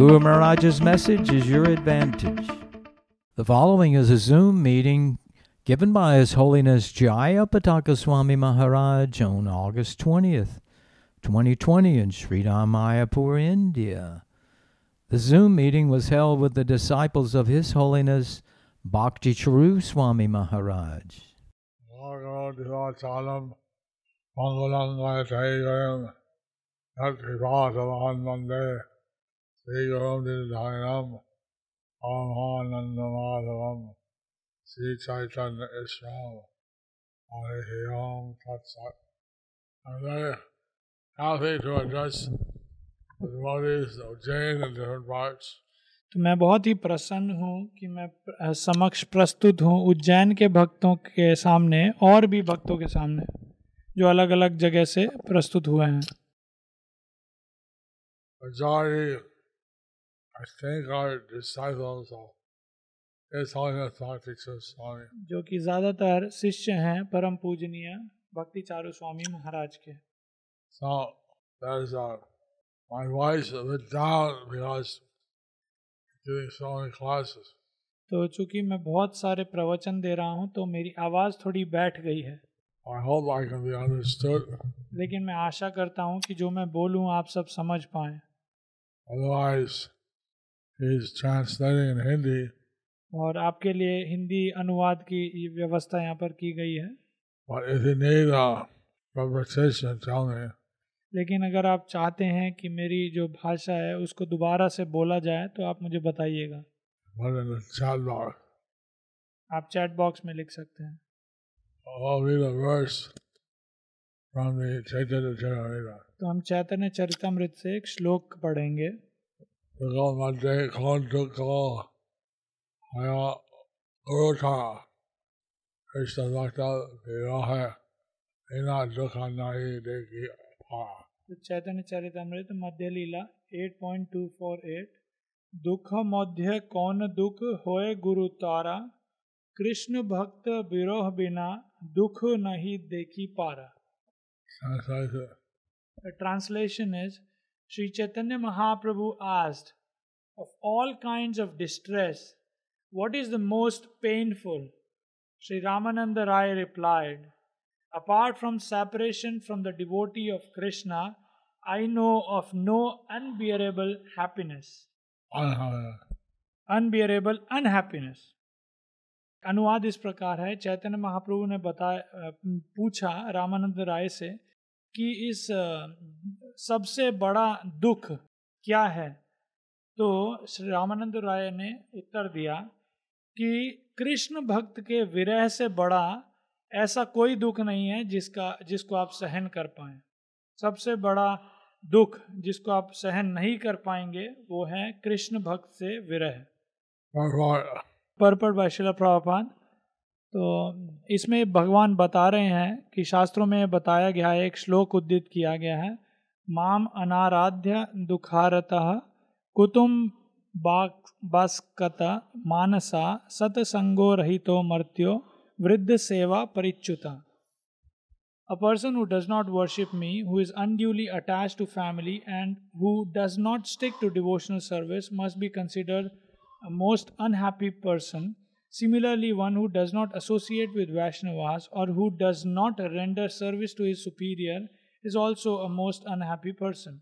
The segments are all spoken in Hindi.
Guru Maharaj's message is your advantage. The following is a Zoom meeting given by His Holiness Jaya Pataka Swami Maharaj on August 20th, 2020 in Sri Mayapur, India. The Zoom meeting was held with the disciples of His Holiness Bhakti Charu Swami Maharaj. श्रीगोविंदधारिणम ओमानंदमाधवम Shri Chaitanya इसम हरे। हे ओम तो मैं बहुत ही प्रसन्न हूँ कि मैं समक्ष प्रस्तुत हूँ उज्जैन के भक्तों के सामने और भी भक्तों के सामने जो अलग अलग जगह से प्रस्तुत हुए हैं। I think, are disciples of His Holiness Bhakti Swami. जो कि ज़्यादातर शिष्य हैं परम पूजनीय भक्ति चारू स्वामी महाराज के So there's uh, my voice is a bit down because doing so many classes. तो चूँकि मैं बहुत सारे प्रवचन दे रहा हूँ तो मेरी आवाज़ थोड़ी बैठ गई है I hope I can be understood. लेकिन मैं आशा करता हूँ कि जो मैं बोलूँ आप सब समझ पाएँ Otherwise, is translating in Hindi और आपके लिए हिंदी अनुवाद की व्यवस्था यहाँ पर की गई है। लेकिन अगर आप चाहते हैं कि मेरी जो भाषा है उसको दोबारा से बोला जाए तो आप मुझे बताइएगा। चैट बॉक्स आप चैट बॉक्स में लिख सकते हैं। तो हम चैतन्य चरितमृत से एक श्लोक पढ़ेंगे। 佢個問題講出個係啊，嗰個茶係十八十，佢話係你拿住佢拿去啲嘢啊。चैतन्य चरित अमृत मध्य लीला 8.248 दुख मध्य कौन दुख होए गुरु तारा कृष्ण भक्त विरोह बिना दुख नहीं देखी पारा translation is Sri Chaitanya Mahaprabhu asked, Of all kinds of distress, what is the most painful? Sri Ramananda Rai replied, Apart from separation from the devotee of Krishna, I know of no unbearable happiness. Anhaya. Unbearable unhappiness अनुवाद इस प्रकार है चैतन्य महाप्रभु ने बताया पूछा रामानंद राय से कि इस अ, सबसे बड़ा दुख क्या है? तो श्री रामानंद राय ने उत्तर दिया कि कृष्ण भक्त के विरह से बड़ा ऐसा कोई दुख नहीं है जिसका, जिसको आप सहन कर पाए। सबसे बड़ा दुख जिसको आप सहन नहीं कर पाएँगे वो है कृष्ण भक्त से विरह। बाय शिला प्रभुपाद तो इसमें भगवान बता रहे हैं कि शास्त्रों में बताया गया है, एक श्लोक उद्दित किया गया है माम अनाराध्य दुखारतः कुतुम बास्कत मानसा सतसंगो रहितो मर्त्यो वृद्ध सेवा परिच्युता A person who does not worship me, who is unduly attached to family, and who does not stick to devotional service must be considered a most unhappy person. Similarly, one who does not associate with Vaishnavas or who does not render service to his superior is also a most unhappy person.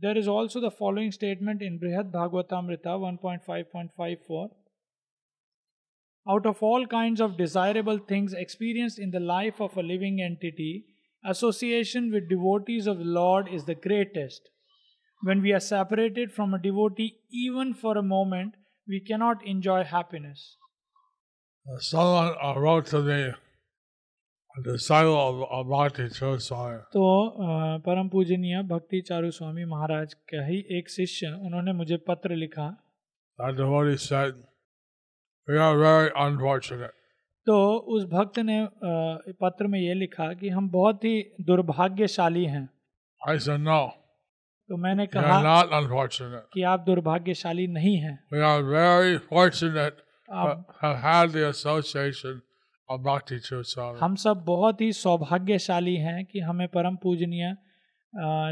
There is also the following statement in Brihad Bhagavatamrita 1.5.54 out of all kinds of desirable things experienced in the life of a living entity, association with devotees of the Lord is the greatest. When we are separated from a devotee, even for a moment, we cannot enjoy happiness. Someone wrote to तो परम पूजनीय भक्ति चारु स्वामी महाराज का ही एक शिष्य उन्होंने मुझे पत्र लिखा तो उस भक्त ने पत्र में ये लिखा कि हम बहुत ही दुर्भाग्यशाली हैं I said, no. तो मैंने कहा कि आप दुर्भाग्यशाली नहीं हैं। We are very fortunate to have had the association और भक्ति हम सब बहुत ही सौभाग्यशाली हैं कि हमें परम पूजनीय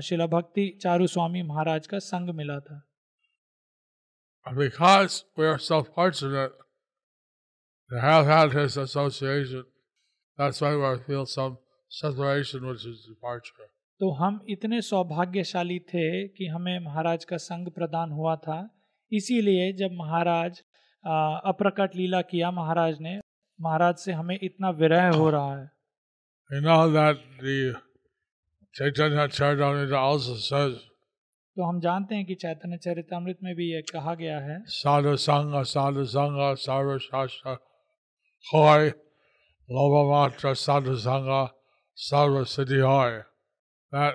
शिला भक्ति चारु स्वामी महाराज का संग मिला था। तो हम इतने सौभाग्यशाली थे कि हमें महाराज का संग प्रदान हुआ था। इसीलिए जब महाराज अप्रकट लीला किया महाराज ने महाराज से हमें इतना विरह हो रहा है We know that the Chaitanya Charitamrita also says, तो हम जानते हैं कि चैतन्य चरितमृत में भी ये कहा गया है Sangha, Sadhu Sangha, Sarva Shastra, Hoy, Loba Matra, Sadhu Sangha, Sarva Siddhi Hoy. That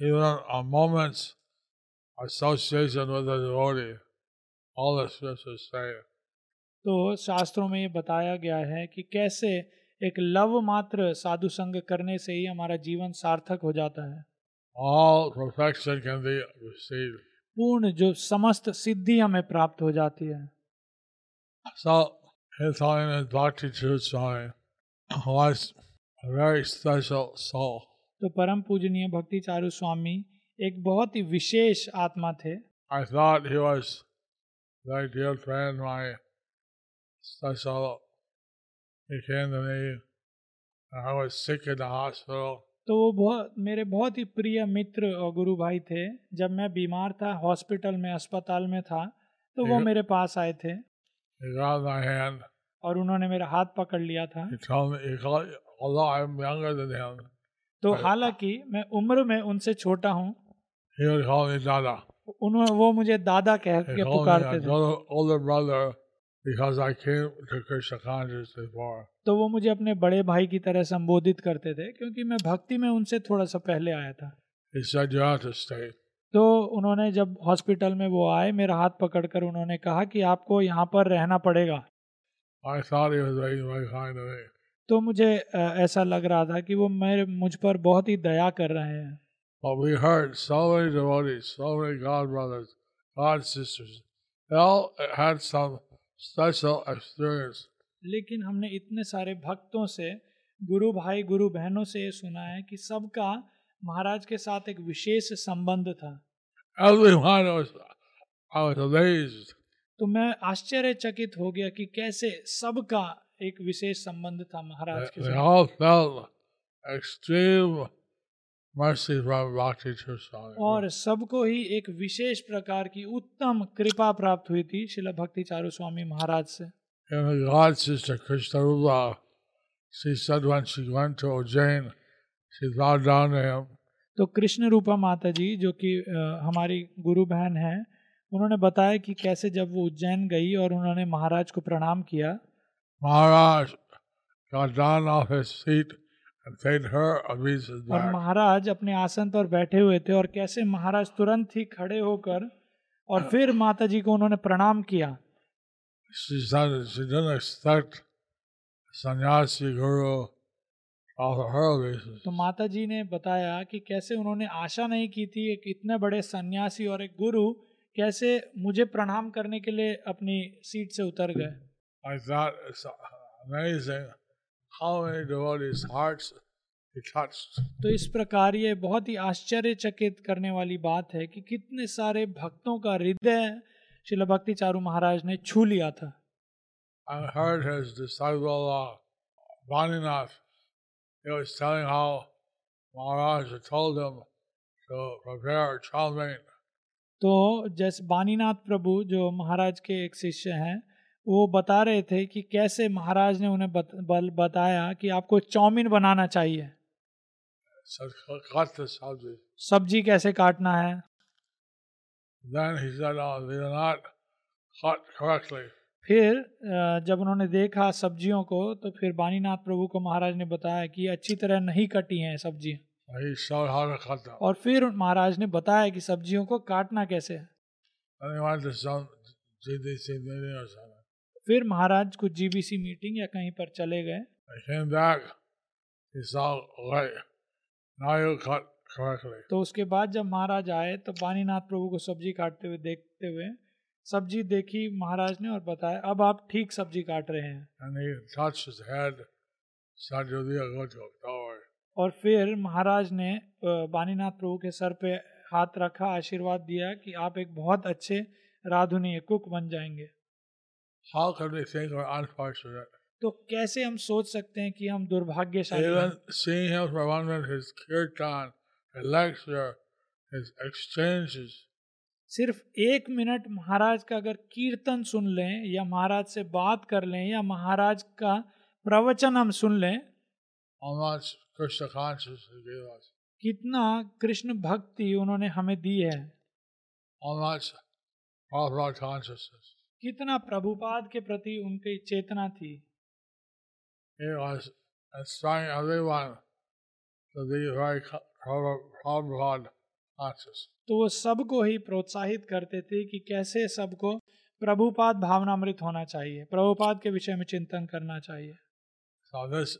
even a moment's association with a devotee, all the scriptures say, तो शास्त्रों में ये बताया गया है कि कैसे एक लव मात्र साधु संग करने से ही हमारा जीवन सार्थक हो जाता है। पूर्ण जो समस्त सिद्धि हमें प्राप्त हो जाती है। तो परम पूजनीय भक्ति चारू स्वामी एक बहुत ही विशेष आत्मा थे। I he came to me. I was sick in the hospital. तो वो बहुत मेरे बहुत ही प्रिय मित्र और गुरु भाई थे। जब मैं बीमार था हॉस्पिटल में अस्पताल में था तो he, वो मेरे पास आए थे। और उन्होंने मेरा हाथ पकड़ लिया था। me, called, him. तो हालाँकि मैं उम्र में उनसे छोटा हूँ। उन्होंने वो मुझे दादा कह के पुकारते थे। तो वो मुझे अपने बड़े भाई की तरह संबोधित करते थे क्योंकि मैं भक्ति में उनसे थोड़ा सा पहले आया था। तो उन्होंने जब हॉस्पिटल में वो आए मेरा हाथ पकड़कर उन्होंने कहा कि आपको यहाँ पर रहना पड़ेगा। तो मुझे ऐसा लग रहा था कि वो मेरे मुझ पर बहुत ही दया कर रहे हैं। Special experience. लेकिन हमने इतने सारे भक्तों से गुरु भाई गुरु बहनों से ये सुना है कि सबका महाराज के साथ एक विशेष संबंध था Everyone was, I was amazed. तो मैं आश्चर्यचकित हो गया कि कैसे सबका एक विशेष संबंध था महाराज के they साथ all felt extreme और सबको ही एक विशेष प्रकार की उत्तम कृपा प्राप्त हुई थी शिल भक्ति चारू स्वामी महाराज से। तो कृष्ण रूपा माता जी जो कि हमारी गुरु बहन है उन्होंने बताया कि कैसे जब वो उज्जैन गई और उन्होंने महाराज को प्रणाम किया। महाराज और महाराज अपने आसन पर बैठे हुए थे और कैसे महाराज तुरंत ही खड़े होकर और फिर माता जी को उन्होंने प्रणाम किया। She said she didn't expect sannyasi guru to offer her obeisance. तो माता जी ने बताया कि कैसे उन्होंने आशा नहीं की थी एक इतने बड़े सन्यासी और एक गुरु कैसे मुझे प्रणाम करने के लिए अपनी सीट से उतर गए I thought it's amazing how many devotees' hearts he touched. तो इस प्रकार ये बहुत ही आश्चर्यचकित करने वाली बात है कि कितने सारे भक्तों का हृदय शिला भक्ति चारू महाराज ने छू लिया था I heard his disciple uh, Vaninath. He was telling how Maharaj told him to prepare chalmain. तो जैसे बानीनाथ प्रभु जो महाराज के एक शिष्य हैं वो बता रहे थे कि कैसे महाराज ने उन्हें बत, बल बताया कि आपको चाउमीन बनाना चाहिए. सब्ज़ी कैसे काटना है. फिर जब उन्होंने देखा सब्जियों को तो फिर बानीनाथ प्रभु को महाराज ने बताया कि अच्छी तरह नहीं कटी हैं सब्ज़ियाँ them. और फिर महाराज ने बताया कि सब्जियों को काटना कैसे है फिर महाराज कुछ जीबीसी मीटिंग या कहीं पर चले गए. तो उसके बाद जब महाराज आए तो बानीनाथ प्रभु को सब्ज़ी काटते हुए देखते हुए सब्ज़ी देखी महाराज ने और बताया अब आप ठीक सब्ज़ी काट रहे हैं. और फिर महाराज ने बानीनाथ प्रभु के सर पे हाथ रखा आशीर्वाद दिया कि आप एक बहुत अच्छे राधुनी कुक बन जाएँगे how can we think we're unfortunate? तो कैसे हम सोच सकते हैं कि हम दुर्भाग्यशाली हैं? seeing him for one minute, his kirtan, his lecture, his सिर्फ़ एक मिनट महाराज का अगर कीर्तन सुन लें या महाराज से बात कर लें या महाराज का प्रवचन हम सुन लें। कितना कृष्ण भक्ति उन्होंने हमें दी है। कितना प्रभुपाद के प्रति उनकी चेतना थी? तो वो सबको ही प्रोत्साहित करते थे कि कैसे सबको प्रभुपाद भावनामृत होना चाहिए प्रभुपाद के विषय में चिंतन करना चाहिए। So this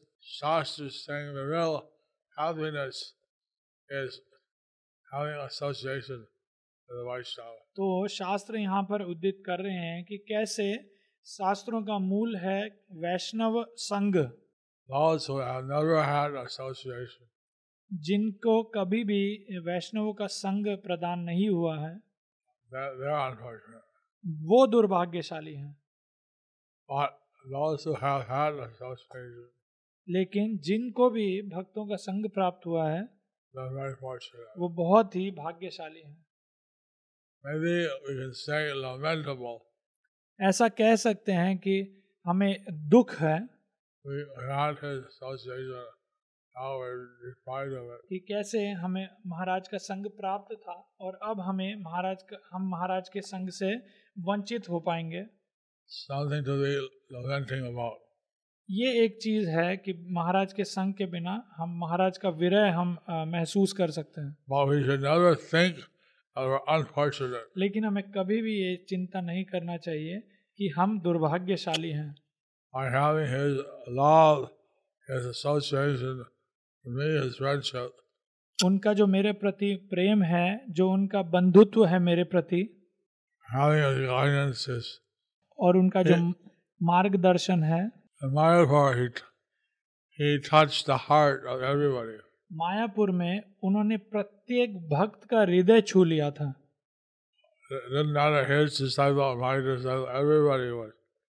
तो शास्त्र यहाँ पर उद्दित कर रहे हैं कि कैसे शास्त्रों का मूल है वैष्णव संघ। जिनको कभी भी वैष्णवों का संघ प्रदान नहीं हुआ है। वो दुर्भाग्यशाली है। लेकिन जिनको भी भक्तों का संग प्राप्त हुआ है वो बहुत ही भाग्यशाली है। ऐसा कह सकते हैं कि हमें दुख है। कि कैसे हमें महाराज का संग प्राप्त था और अब हमें महाराज का हम महाराज के संग से वंचित हो पाएँगे। ये एक चीज़ है कि महाराज के संग के बिना हम महाराज का विरह हम महसूस कर सकते हैं। Unfortunate. लेकिन हमें कभी भी ये चिंता नहीं करना चाहिए कि हम दुर्भाग्यशाली हैं by having his love, his association, me, his friendship, उनका जो मेरे प्रति प्रेम है जो उनका बंधुत्व है मेरे प्रति having his guidance और उनका जो मार्गदर्शन है Mayapur, he, he touched the heart of everybody. Mayapur में उन्होंने प्रत्येक भक्त का हृदय छू लिया था।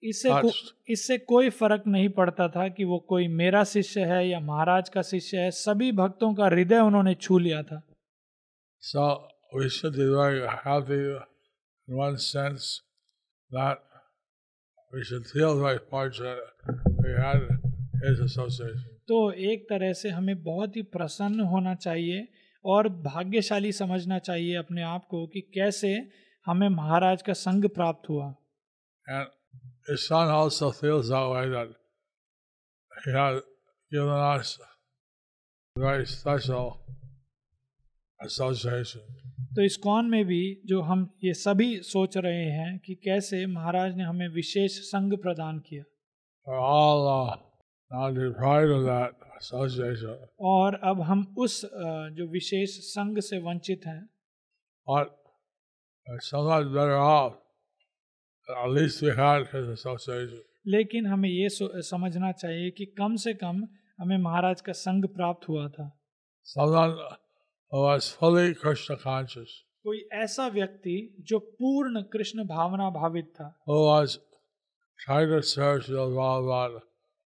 इससे को, इससे कोई फ़र्क नहीं पड़ता था कि वो कोई मेरा शिष्य है या महाराज का शिष्य है सभी भक्तों का हृदय उन्होंने छू लिया था। So, तो एक तरह से हमें बहुत ही प्रसन्न होना चाहिए और भाग्यशाली समझना चाहिए अपने आप को कि कैसे हमें महाराज का संग प्राप्त हुआ association. तो इस कौन में भी जो हम ये सभी सोच रहे हैं कि कैसे महाराज ने हमें विशेष संग प्रदान किया We're और अब हम उस जो विशेष संघ से वंचित हैं। लेकिन हमें ये समझना चाहिए कि कम से कम हमें महाराज का संग प्राप्त हुआ था। कोई ऐसा व्यक्ति जो पूर्ण कृष्ण भावना भावित था.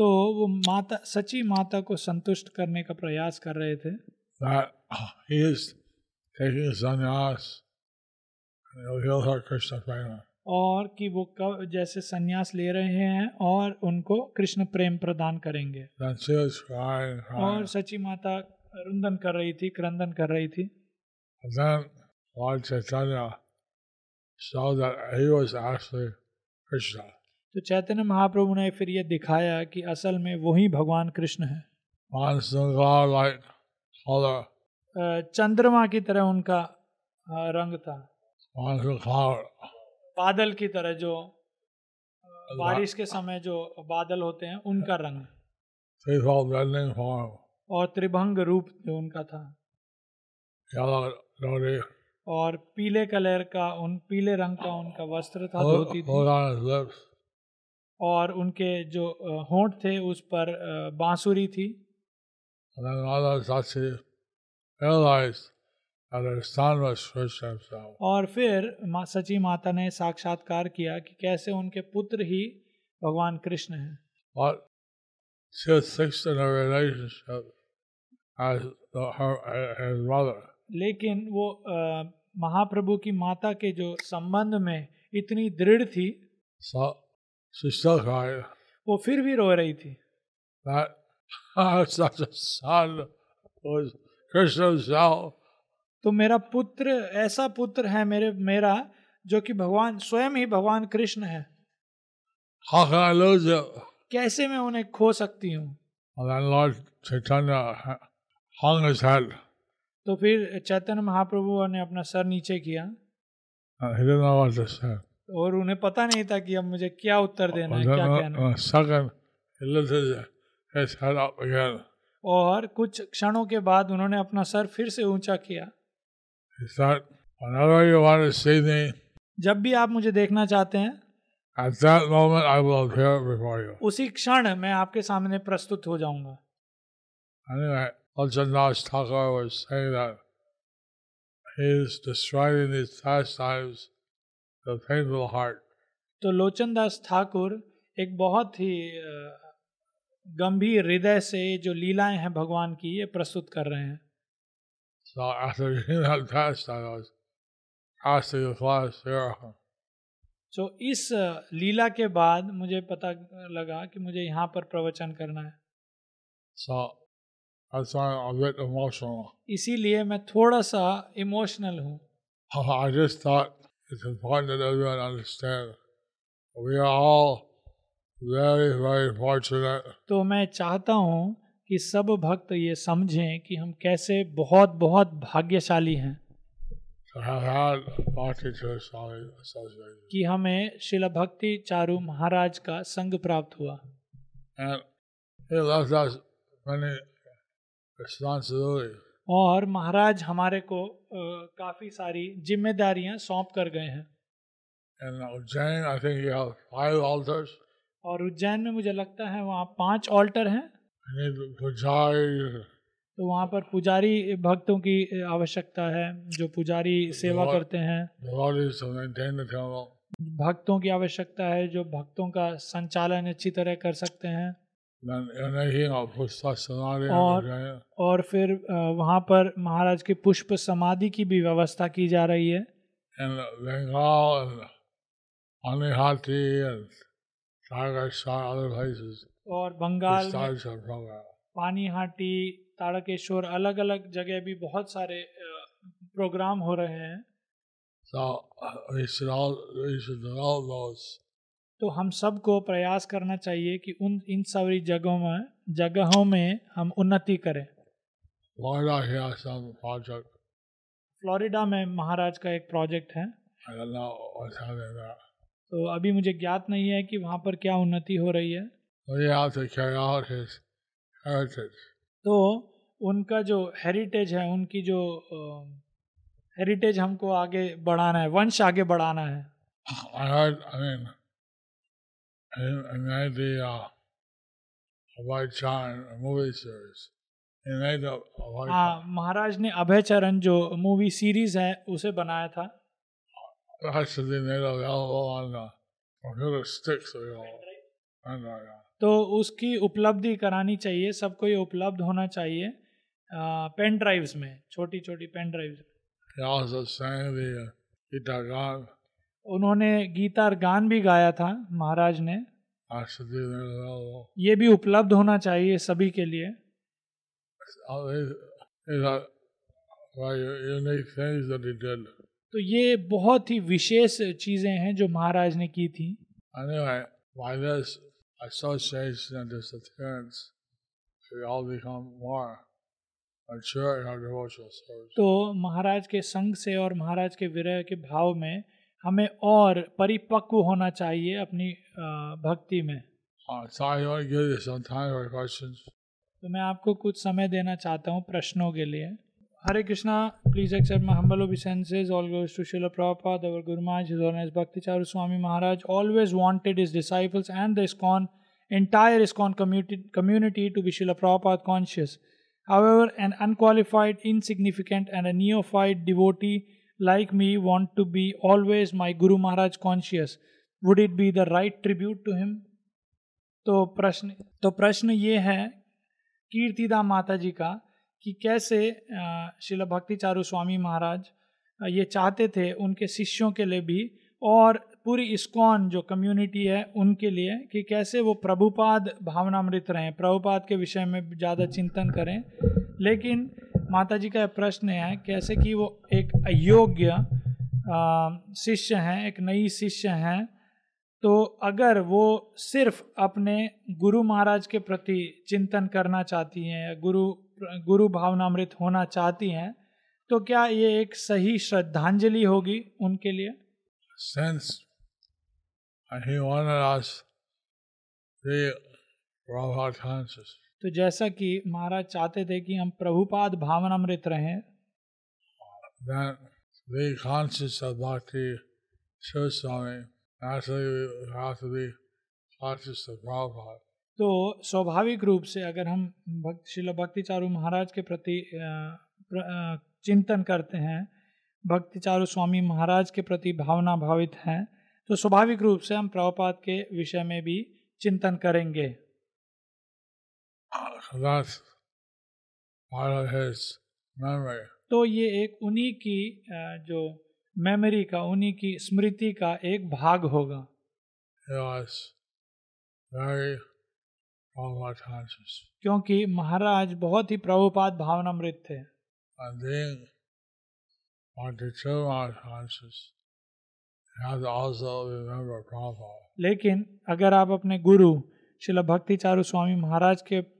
तो वो माता सची माता को संतुष्ट करने का प्रयास कर रहे थे। और कि वो कव, जैसे संन्यास ले रहे हैं और उनको कृष्ण प्रेम प्रदान करेंगे। और सची माता रुंदन कर रही थी क्रंदन कर रही थी। और तो चैतन्य महाप्रभु ने फिर ये दिखाया कि असल में वही भगवान कृष्ण है। चंद्रमा की तरह उनका रंग था। बादल की तरह जो बारिश के समय जो बादल होते हैं उनका रंग। और त्रिभंग रूप जो उनका था। और पीले कलर का उन पीले रंग का उनका वस्त्र था धोती थी hold on his lips. और उनके जो होंठ थे उस पर बांसुरी थी। और फिर सची माता ने साक्षात्कार किया कि कैसे उनके पुत्र ही भगवान कृष्ण है। और लेकिन वो महाप्रभु की माता के जो संबंध में इतनी दृढ़ थी वो फिर भी रो रही थी। तो मेरा पुत्र ऐसा पुत्र है मेरे मेरा जो कि भगवान स्वयं ही भगवान कृष्ण है। कैसे मैं उन्हें खो सकती हूँ? तो फिर चैतन्य महाप्रभु ने अपना सर नीचे किया। सर। और उन्हें पता नहीं था कि अब मुझे क्या उत्तर देना है क्या कहना और कुछ क्षणों के बाद उन्होंने अपना सर फिर से ऊँचा किया। जब भी आप मुझे देखना चाहते हैं उसी क्षण मैं आपके सामने प्रस्तुत हो जाऊँगा। Anyway, तो, तो लोचनदास ठाकुर एक बहुत ही गंभीर हृदय से जो लीलाएँ हैं भगवान की ये प्रस्तुत कर रहे हैं। तो इस लीला के बाद मुझे पता लगा कि मुझे यहाँ पर प्रवचन करना है। इसीलिए मैं थोड़ा सा इमोशनल हूँ। It's important that everyone understand. We are all very, very fortunate तो मैं चाहता हूँ कि सब भक्त ये समझें कि हम कैसे बहुत बहुत भाग्यशाली हैं. कि हमें शिला भक्ति चारू महाराज का संग प्राप्त हुआ And he left us many responsibilities. और महाराज हमारे को काफ़ी सारी जिम्मेदारियाँ सौंप कर गए हैं In Ujjain, I think you have five altars. और उज्जैन में मुझे लगता है वहाँ पाँच ऑल्टर हैं तो वहाँ पर पुजारी भक्तों की आवश्यकता है जो पुजारी सेवा करते हैं. भक्तों की आवश्यकता है जो भक्तों का संचालन अच्छी तरह कर सकते हैं और, और फिर वहाँ पर महाराज के पुष्प समाधि की भी व्यवस्था की जा रही है। और बंगाल पानीहाटी ताड़केश्वर अलग अलग जगह भी बहुत सारे प्रोग्राम हो रहे हैं। so, तो हम सबको प्रयास करना चाहिए कि उन इन सारी जगहों में जगहों में हम उन्नति करें. फ्लोरिडा में महाराज का एक प्रोजेक्ट है. तो अभी मुझे ज्ञात नहीं है कि वहाँ पर क्या उन्नति हो रही है. तो उनका जो हेरिटेज है उनकी जो हेरिटेज हमको आगे बढ़ाना है वंश आगे बढ़ाना है In, in made the uh, Chan movie series. हाँ महाराज ने अभय चरण जो मूवी सीरीज़ है उसे बनाया था and uh. तो उसकी उपलब्धि करानी चाहिए सबको ये उपलब्ध होना चाहिए पेन ड्राइव्स में छोटी छोटी पेन ड्राइव्स उन्होंने गीतार गान भी गाया था महाराज ने। ये भी उपलब्ध होना चाहिए सभी के लिए। तो ये बहुत ही विशेष चीज़ें हैं जो महाराज ने की थी। तो महाराज के संग से और महाराज के विरह के भाव में हमें और परिपक्व होना चाहिए अपनी भक्ति में। तो मैं आपको कुछ समय देना चाहता हूँ प्रश्नों के लिए। Hare Krishna please accept my humble obeisances all to Srila Prabhupada guru Maharaj Bhakti Charu Swami Maharaj always wanted his disciples and the ISKCON entire ISKCON community community to be Srila Prabhupada conscious however an unqualified insignificant and a neo devotee like me want to be always my Guru Maharaj conscious, would it be the right tribute to him? तो प्रश्न तो प्रश्न ये है, कीर्तिदा माता जी का, कि कैसे शिला भक्ति चारू स्वामी महाराज ये चाहते थे उनके शिष्यों के लिए भी, और पूरी इस्कॉन जो कम्युनिटी है उनके लिए, कि कैसे वो प्रभुपाद भावनामृत रहें, प्रभुपाद के विषय में ज़्यादा चिंतन करें। लेकिन माता जी का प्रश्न है कैसे कि वो एक अयोग्य शिष्य हैं एक नई शिष्य हैं तो अगर वो सिर्फ़ अपने गुरु महाराज के प्रति चिंतन करना चाहती हैं या गुरु गुरु भावनामृत होना चाहती हैं तो क्या ये एक सही श्रद्धांजलि होगी उनके लिए? Since uh, he wanted us to be Prabhupada conscious, तो जैसा कि महाराज चाहते थे कि हम प्रभुपाद भावनामृत रहें Prabhupada. तो स्वाभाविक रूप से अगर हम भक्त शिला भक्ति चारू महाराज के प्रति प्र- चिंतन करते हैं भक्ति चारू स्वामी महाराज के प्रति भावना भावित हैं तो स्वाभाविक रूप से हम प्रभुपाद के विषय में भी चिंतन करेंगे खलास मेमोरी तो ये एक उन्हीं की जो मेमोरी का उन्हीं की स्मृति का एक भाग होगा। क्योंकि महाराज बहुत ही प्रभुपात भावना मृत थे लेकिन अगर आप अपने गुरु श्रील भक्ति चारू स्वामी महाराज के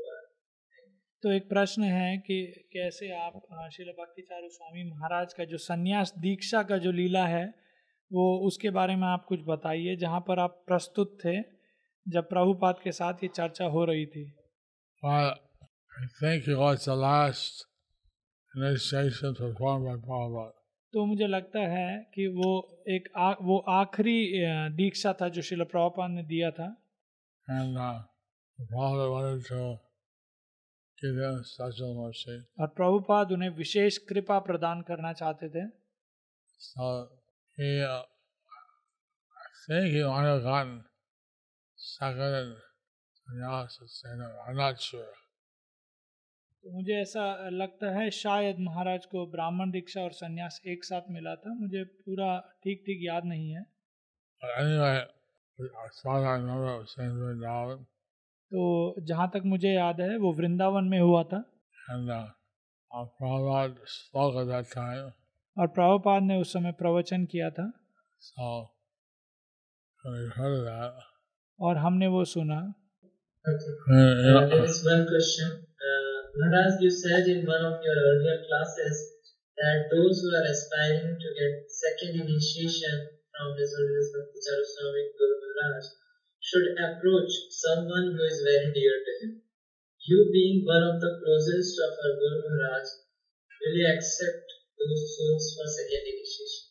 तो एक प्रश्न है कि कैसे आप शिला भक्ति चारू स्वामी महाराज का जो संन्यास दीक्षा का जो लीला है वो उसके बारे में आप कुछ बताइए जहाँ पर आप प्रस्तुत थे जब प्रभुपाद के साथ ये चर्चा हो रही थी. तो मुझे लगता है कि वो एक आ, वो आखिरी दीक्षा था जो शिला प्रभुपाद ने दिया था And uh, Prabhupada wanted to give them special mercy. और प्रभुपाद उन्हें विशेष कृपा प्रदान करना चाहते थे। So he, uh, sure. तो मुझे ऐसा लगता है शायद महाराज को ब्राह्मण दीक्षा और सन्यास एक साथ मिला था। मुझे पूरा ठीक ठीक याद नहीं है। anyway, तो जहाँ तक मुझे याद है वो वृंदावन में हुआ था uh, uh. और प्रभुपाद ने उस समय प्रवचन किया था So और हमने वो सुना Okay. uh, Uh, yeah, there is one question. Uh, Maharaj, you said in one of your earlier classes that those who are aspiring to get second initiation from His Holiness Bhakti Charu Swami Guru Maharaj should approach someone who is very dear to him. You being one of the closest of our Guru Maharaj, will you accept those souls for second initiation?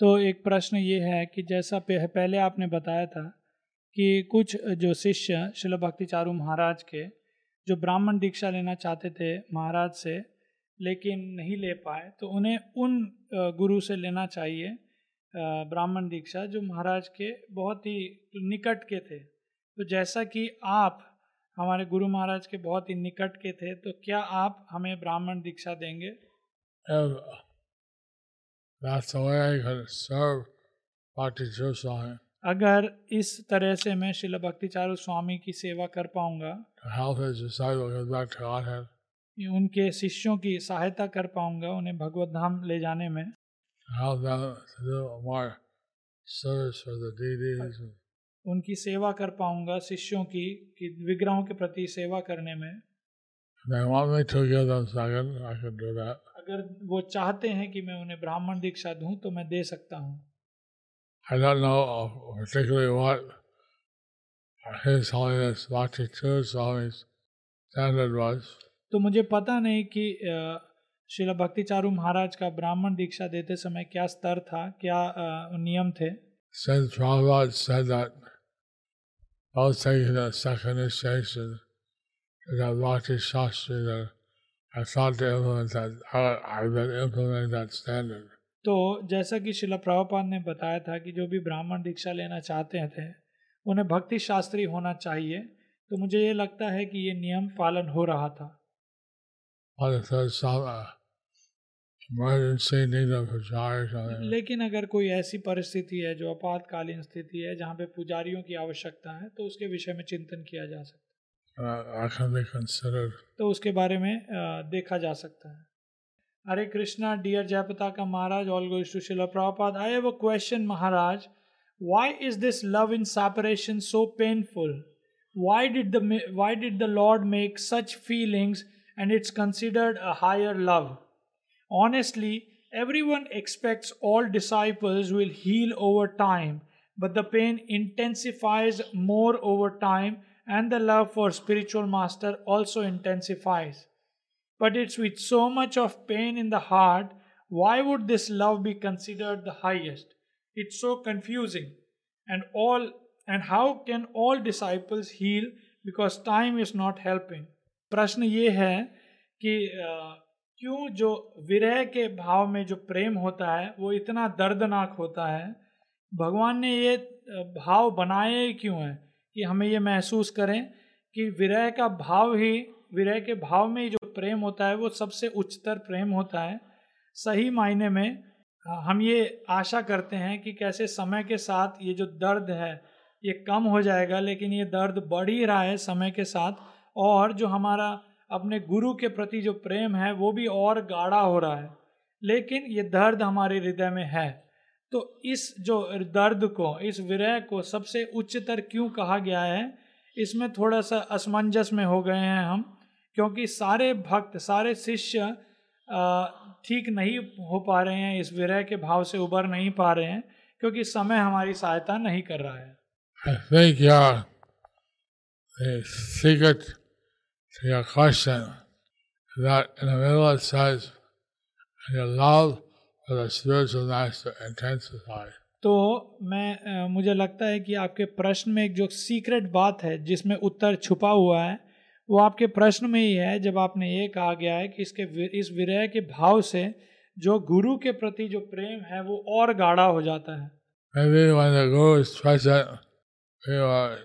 तो एक प्रश्न ये है कि जैसा पहले आपने बताया था कि कुछ जो शिष्य शिल भक्ति चारू महाराज के जो ब्राह्मण दीक्षा लेना चाहते थे महाराज से लेकिन नहीं ले पाए तो उन्हें उन गुरु से लेना चाहिए अ, ब्राह्मण दीक्षा जो महाराज के बहुत ही निकट के थे। तो जैसा कि आप हमारे गुरु महाराज के बहुत ही निकट के थे तो क्या आप हमें ब्राह्मण दीक्षा देंगे? अगर इस तरह से मैं शिल भक्ति चारू स्वामी की सेवा कर पाऊँगा। Godhead, उनके शिष्यों की सहायता कर पाऊँगा उन्हें भगवत धाम ले जाने में। उनकी सेवा कर पाऊँगा शिष्यों की कि विग्रहों के प्रति सेवा करने में। अगर वो चाहते हैं कि मैं उन्हें ब्राह्मण दीक्षा दू तो मैं दे सकता हूँ। तो मुझे पता नहीं कि शिल भक्ति चारू महाराज का ब्राह्मण दीक्षा देते समय क्या स्तर था? क्या नियम थे? तो जैसा कि शिला प्रभुपाद ने बताया था कि जो भी ब्राह्मण दीक्षा लेना चाहते थे उन्हें भक्ति शास्त्री होना चाहिए। तो मुझे ये लगता है कि ये नियम पालन हो रहा था। लेकिन अगर कोई ऐसी परिस्थिति है जो आपातकालीन स्थिति है जहाँ पे पुजारियों की आवश्यकता है तो उसके विषय में चिंतन किया जा सकता है। तो उसके बारे में देखा जा सकता है। अरे Krishna dear Jayapataka Maharaj all गोस्टूशिलोपाद I have a question Maharaj. Why is this love in separation so painful why did the did the Lord make such feelings and it's considered a higher love honestly everyone expects all disciples will heal over time but the pain intensifies more over time and the love for spiritual master also intensifies but it's with so much of pain in the heart why would this love be considered the highest it's so confusing and all and how can all disciples heal because time is not helping प्रश्न ये है कि अ, क्यों जो विरह के भाव में जो प्रेम होता है, वो इतना दर्दनाक होता है? भगवान ने ये भाव बनाए क्यों है कि हमें ये महसूस करें कि विरह का भाव ही, विरह के भाव में जो प्रेम होता है, वो सबसे उच्चतर प्रेम होता है। सही मायने में हम ये आशा करते हैं कि कैसे समय के साथ ये जो दर्द है, ये कम हो जाएगा, लेकिन ये दर्द बढ़ ही रहा है समय के साथ, और जो हमारा अपने गुरु के प्रति जो प्रेम है वो भी और गाढ़ा हो रहा है। लेकिन ये दर्द हमारे हृदय में है। तो इस जो दर्द को इस विरह को सबसे उच्चतर क्यों कहा गया है इसमें थोड़ा सा असमंजस में हो गए हैं हम क्योंकि सारे भक्त सारे शिष्य ठीक नहीं हो पा रहे हैं इस विरह के भाव से उबर नहीं पा रहे हैं क्योंकि समय हमारी सहायता नहीं कर रहा है। uh, the secret to your question that in the middle it says, your love for the spiritual master intensifies. तो मैं मुझे लगता है कि आपके प्रश्न में एक जो सीक्रेट बात है जिसमें उत्तर छुपा हुआ है वो आपके प्रश्न में ही है जब आपने ये कहा गया है कि इसके इस विरह के भाव से जो गुरु के प्रति जो प्रेम है वो और गाढ़ा हो जाता है Maybe when the Guru is present, we were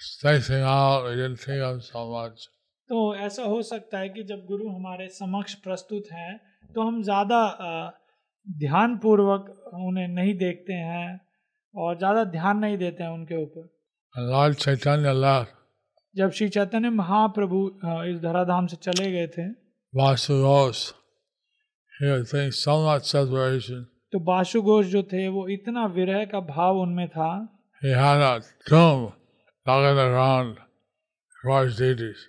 spacing out, we didn't think of so much. तो ऐसा हो सकता है कि जब गुरु हमारे समक्ष प्रस्तुत हैं तो हम ज़्यादा ध्यान पूर्वक उन्हें नहीं देखते हैं और ज़्यादा ध्यान नहीं देते हैं उनके ऊपर। Lord Chaitanya left, जब श्री चैतन्य महाप्रभु इस धराधाम से चले गए थे. तो बाशु घोष जो थे वो इतना विरह का भाव उनमें था। He had a tomb dug in the ground for his deities.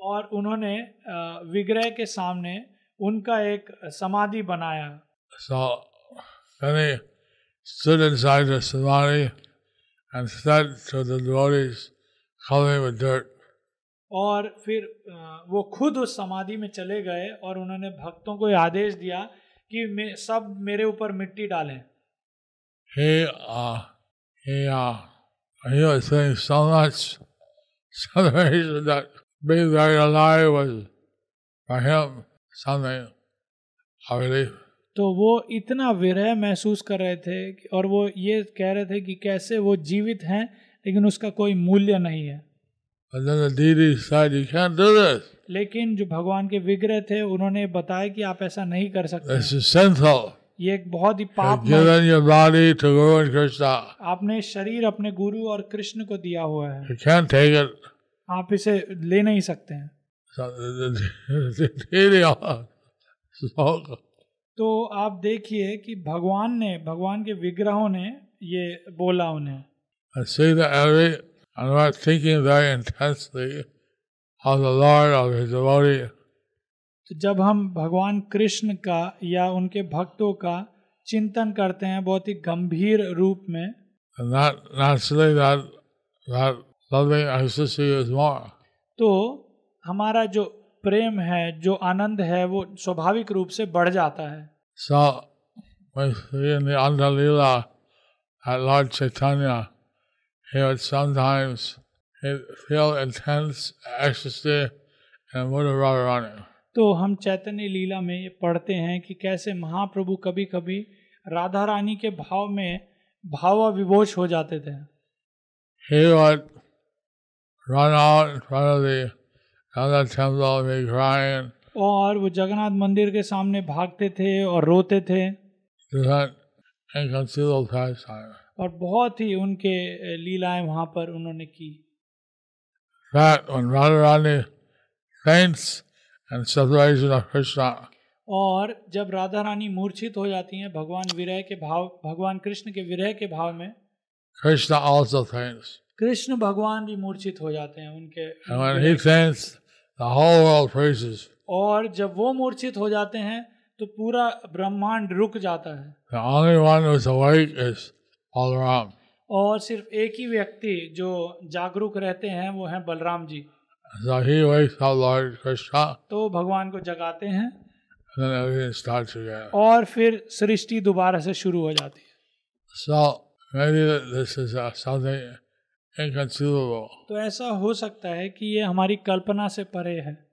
और उन्होंने विग्रह के सामने उनका एक समाधि बनाया। और फिर वो खुद उस समाधि में चले गए और उन्होंने भक्तों को आदेश दिया कि सब मेरे ऊपर मिट्टी डालें। He, uh, he, uh, he was saying so much. तो वो इतना विरह महसूस कर रहे थे और वो ये कह रहे थे कि कैसे वो जीवित हैं लेकिन उसका कोई मूल्य नहीं है। लेकिन जो भगवान के विग्रह थे उन्होंने बताया कि आप ऐसा नहीं कर सकते। ये एक बहुत ही पाप आपने शरीर अपने गुरु और कृष्ण को दिया हुआ है। आप इसे ले नहीं सकते हैं। तो आप देखिए कि भगवान ने भगवान के विग्रहों ने ये बोला उन्हें। जब हम भगवान कृष्ण का या उनके भक्तों का चिंतन करते हैं बहुत ही गंभीर रूप में तो हमारा जो प्रेम है जो आनंद है वो स्वाभाविक रूप से बढ़ जाता है। राधा तो हम चैतन्य लीला में ये पढ़ते हैं कि कैसे महाप्रभु कभी कभी राधा रानी के भाव में भाव विभोष हो जाते थे। हे और वो जगन्नाथ मंदिर के सामने भागते थे और रोते थे। और बहुत ही उनके लीलाएँ वहाँ पर उन्होंने की। In separation of Krishna, और जब राधा रानी मूर्छित हो जाती हैं भगवान विरह के भाव भगवान कृष्ण के विरह के भाव में Krishna also faints. कृष्ण भगवान भी मूर्छित हो जाते हैं उनके And when he faints, the whole world freezes. और जब वो मूर्छित हो जाते हैं तो पूरा ब्रह्मांड रुक जाता है The only one who's awake is Balaram. और सिर्फ़ एक ही व्यक्ति जो जागरूक रहते हैं वो हैं बलराम जी तो भगवान को जगाते हैं। और फिर सृष्टि दोबारा से शुरू हो जाती है। So, तो ऐसा हो सकता है कि ये हमारी कल्पना से परे है।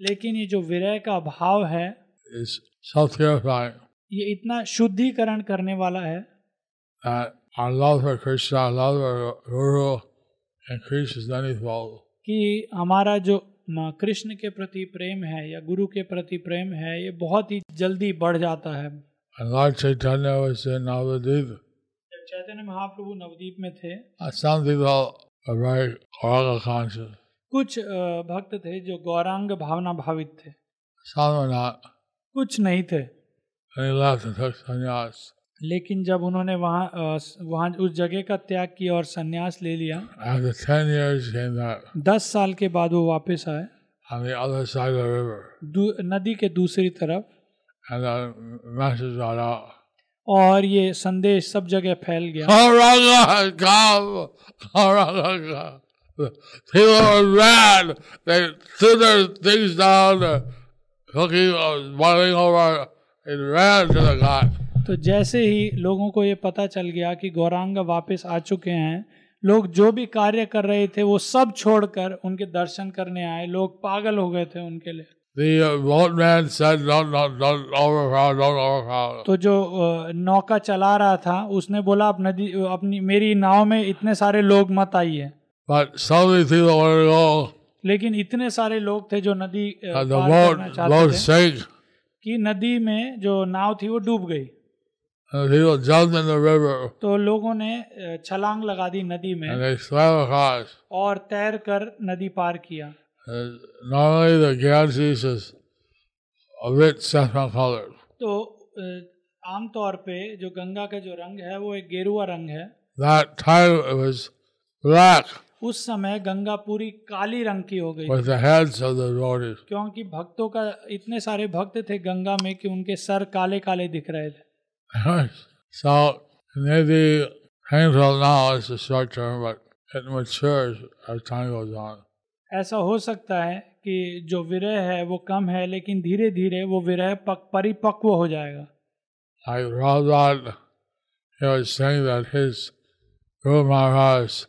लेकिन ये जो विरय का भाव है ये इतना शुद्धिकरण करने वाला है our love for Krishna, our love for Guru and Krishna is then कि हमारा जो कृष्ण के प्रति प्रेम है या गुरु के प्रति प्रेम है ये बहुत ही जल्दी बढ़ जाता है। चैतन्य महाप्रभु नवदीप में थे। कुछ भक्त थे जो गौरांग भावना भावित थे। कुछ नहीं थे। लेकिन जब उन्होंने वहाँ वहाँ उस जगह का त्याग किया और सन्यास ले लिया दस साल के बाद वो वापस आए। नदी के दूसरी तरफ़। और ये संदेश सब जगह फैल गया। राधा तो जैसे ही लोगों को ये पता चल गया कि गौरांग वापस आ चुके हैं लोग जो भी कार्य कर रहे थे वो सब छोड़कर उनके दर्शन करने आए लोग पागल हो गए थे उनके लिए uh. तो जो नौका चला रहा था उसने बोला आप नदी अपनी मेरी नाव में इतने सारे लोग मत आइए. लेकिन इतने सारे लोग थे जो नदी the पार करना चाहते थे कि नदी में जो नाव थी वो डूब गई तो लोगों ने uh, छलांग लगा दी नदी में और तैर कर नदी पार किया। तो uh, आमतौर पे जो गंगा का जो रंग है वो एक गेरुआ रंग है। उस समय गंगा पूरी काली रंग की हो गई। क्योंकि भक्तों का इतने सारे भक्त थे गंगा में कि उनके सर काले काले दिख रहे थे। So It may painful now as a short term, but it matures as time goes on. ऐसा हो सकता है कि जो विरह है वो कम है लेकिन धीरे धीरे वो विरह पक परिपक्व हो जाएगा Like Prabhupada, he was saying that his Guru Maharaj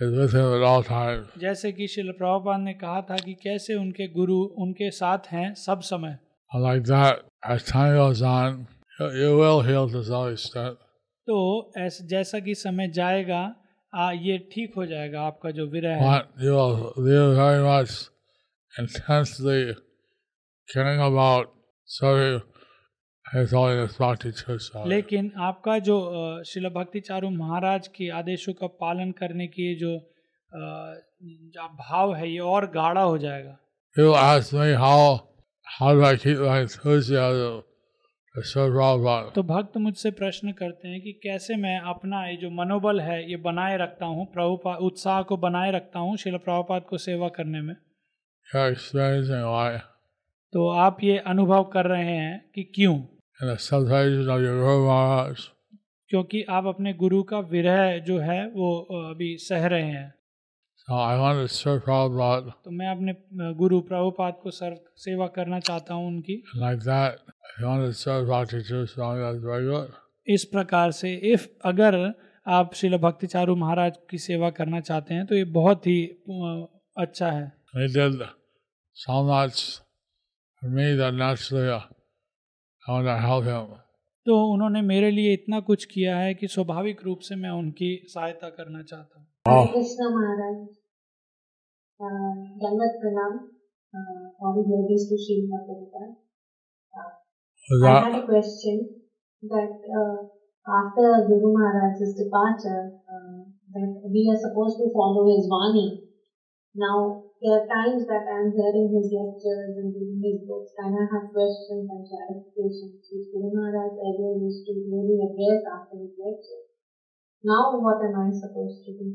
is with him at all times. जैसे कि शिल प्रभुपाद ने कहा था कि कैसे उनके गुरु उनके साथ हैं सब समय And like that, as time goes on, you, you will heal to some extent. तो ऐसा जैसा कि समय जाएगा आ, ये ठीक हो जाएगा आपका जो विरह है But you will live very much intensely caring about serving His Holiness Bhakti Tirtha. लेकिन आपका जो अ, शिल भक्ति चारू महाराज के आदेशों का पालन करने की जो अ, जो भाव है ये और गाढ़ा हो जाएगा People ask me how how do I keep my enthusiasm. तो भक्त मुझसे प्रश्न करते हैं कि कैसे मैं अपना ये जो मनोबल है ये बनाए रखता हूँ प्रभुपा उत्साह को बनाए रखता हूँ शिल प्रभुपाद को सेवा करने में? तो आप ये अनुभव कर रहे हैं कि क्यों. क्योंकि आप अपने गुरु का विरह जो है वो अभी सह रहे हैं। तो मैं अपने गुरु प्रभुपाद को सर्व सेवा करना चाहता हूँ उनकी। इस प्रकार से इफ़ अगर आप श्रील भक्ति चारू महाराज की सेवा करना चाहते हैं तो ये बहुत ही अच्छा है। तो उन्होंने मेरे लिए इतना कुछ किया है कि स्वाभाविक रूप से मैं उनकी सहायता करना चाहता हूँ। Krishna Maharaj, uh, Dandat Pranam, uh, all glories to Srila Prabhupada. was I had a question that uh, after Guru Maharaj's departure, uh, that we are supposed to follow his Vani. Now, there are times that I am hearing his lectures and reading his books and I have questions and clarifications which Guru Maharaj earlier used to really address after his lecture. Now, what am I supposed to do?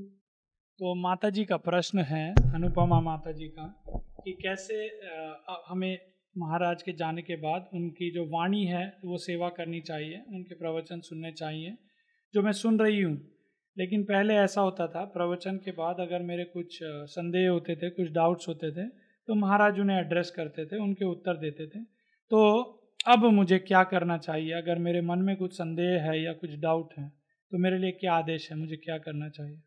तो माता जी का प्रश्न है, अनुपमा माता जी का, कि कैसे हमें महाराज के जाने के बाद उनकी जो वाणी है, वो सेवा करनी चाहिए, उनके प्रवचन सुनने चाहिए, जो मैं सुन रही हूँ। लेकिन पहले ऐसा होता था, प्रवचन के बाद अगर मेरे कुछ संदेह होते थे, कुछ डाउट्स होते थे तो महाराज उन्हें एड्रेस करते थे, उनके उत्तर देते थे। तो अब मुझे क्या करना चाहिए? अगर मेरे मन में कुछ संदेह है या कुछ डाउट है तो मेरे लिए क्या आदेश है? मुझे क्या करना चाहिए?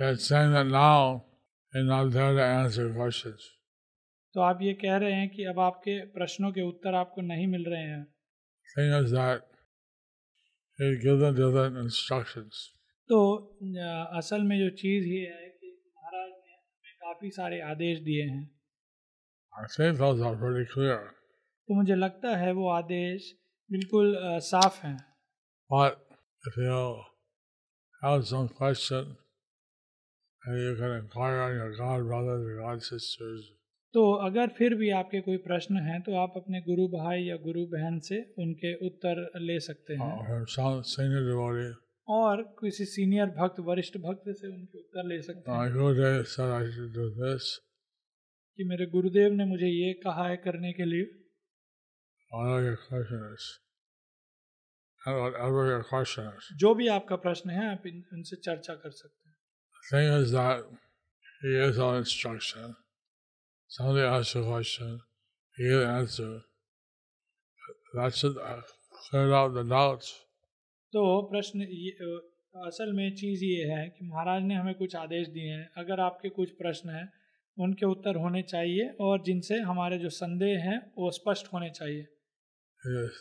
It's saying that now he's not there to answer questions. तो आप ये कह रहे हैं कि अब आपके प्रश्नों के उत्तर आपको नहीं मिल रहे हैं Thing is that he them different instructions. तो असल में जो चीज़ ये है कि महाराज ने हमें काफ़ी सारे आदेश दिए हैं I think those are pretty clear. तो मुझे लगता है वो आदेश बिल्कुल साफ़ हैं But if you have some question, तो अगर फिर भी आपके कोई प्रश्न हैं तो आप अपने गुरु भाई या गुरु बहन से उनके उत्तर ले सकते हैं devotee. और किसी सीनियर भक्त वरिष्ठ भक्त से उनके उत्तर ले सकते हैं. कि मेरे गुरुदेव ने मुझे ये कहा है करने के लिए. जो भी आपका प्रश्न है आप उनसे चर्चा कर सकते हैं thing is that he gives all instruction. Somebody asks a question, he gives answer. That should uh, clear out the doubts. तो प्रश्न असल में चीज़ ये है कि महाराज ने हमें कुछ आदेश दिए हैं अगर आपके कुछ प्रश्न हैं उनके उत्तर होने चाहिए और जिनसे हमारे जो संदेह हैं वो स्पष्ट होने चाहिए If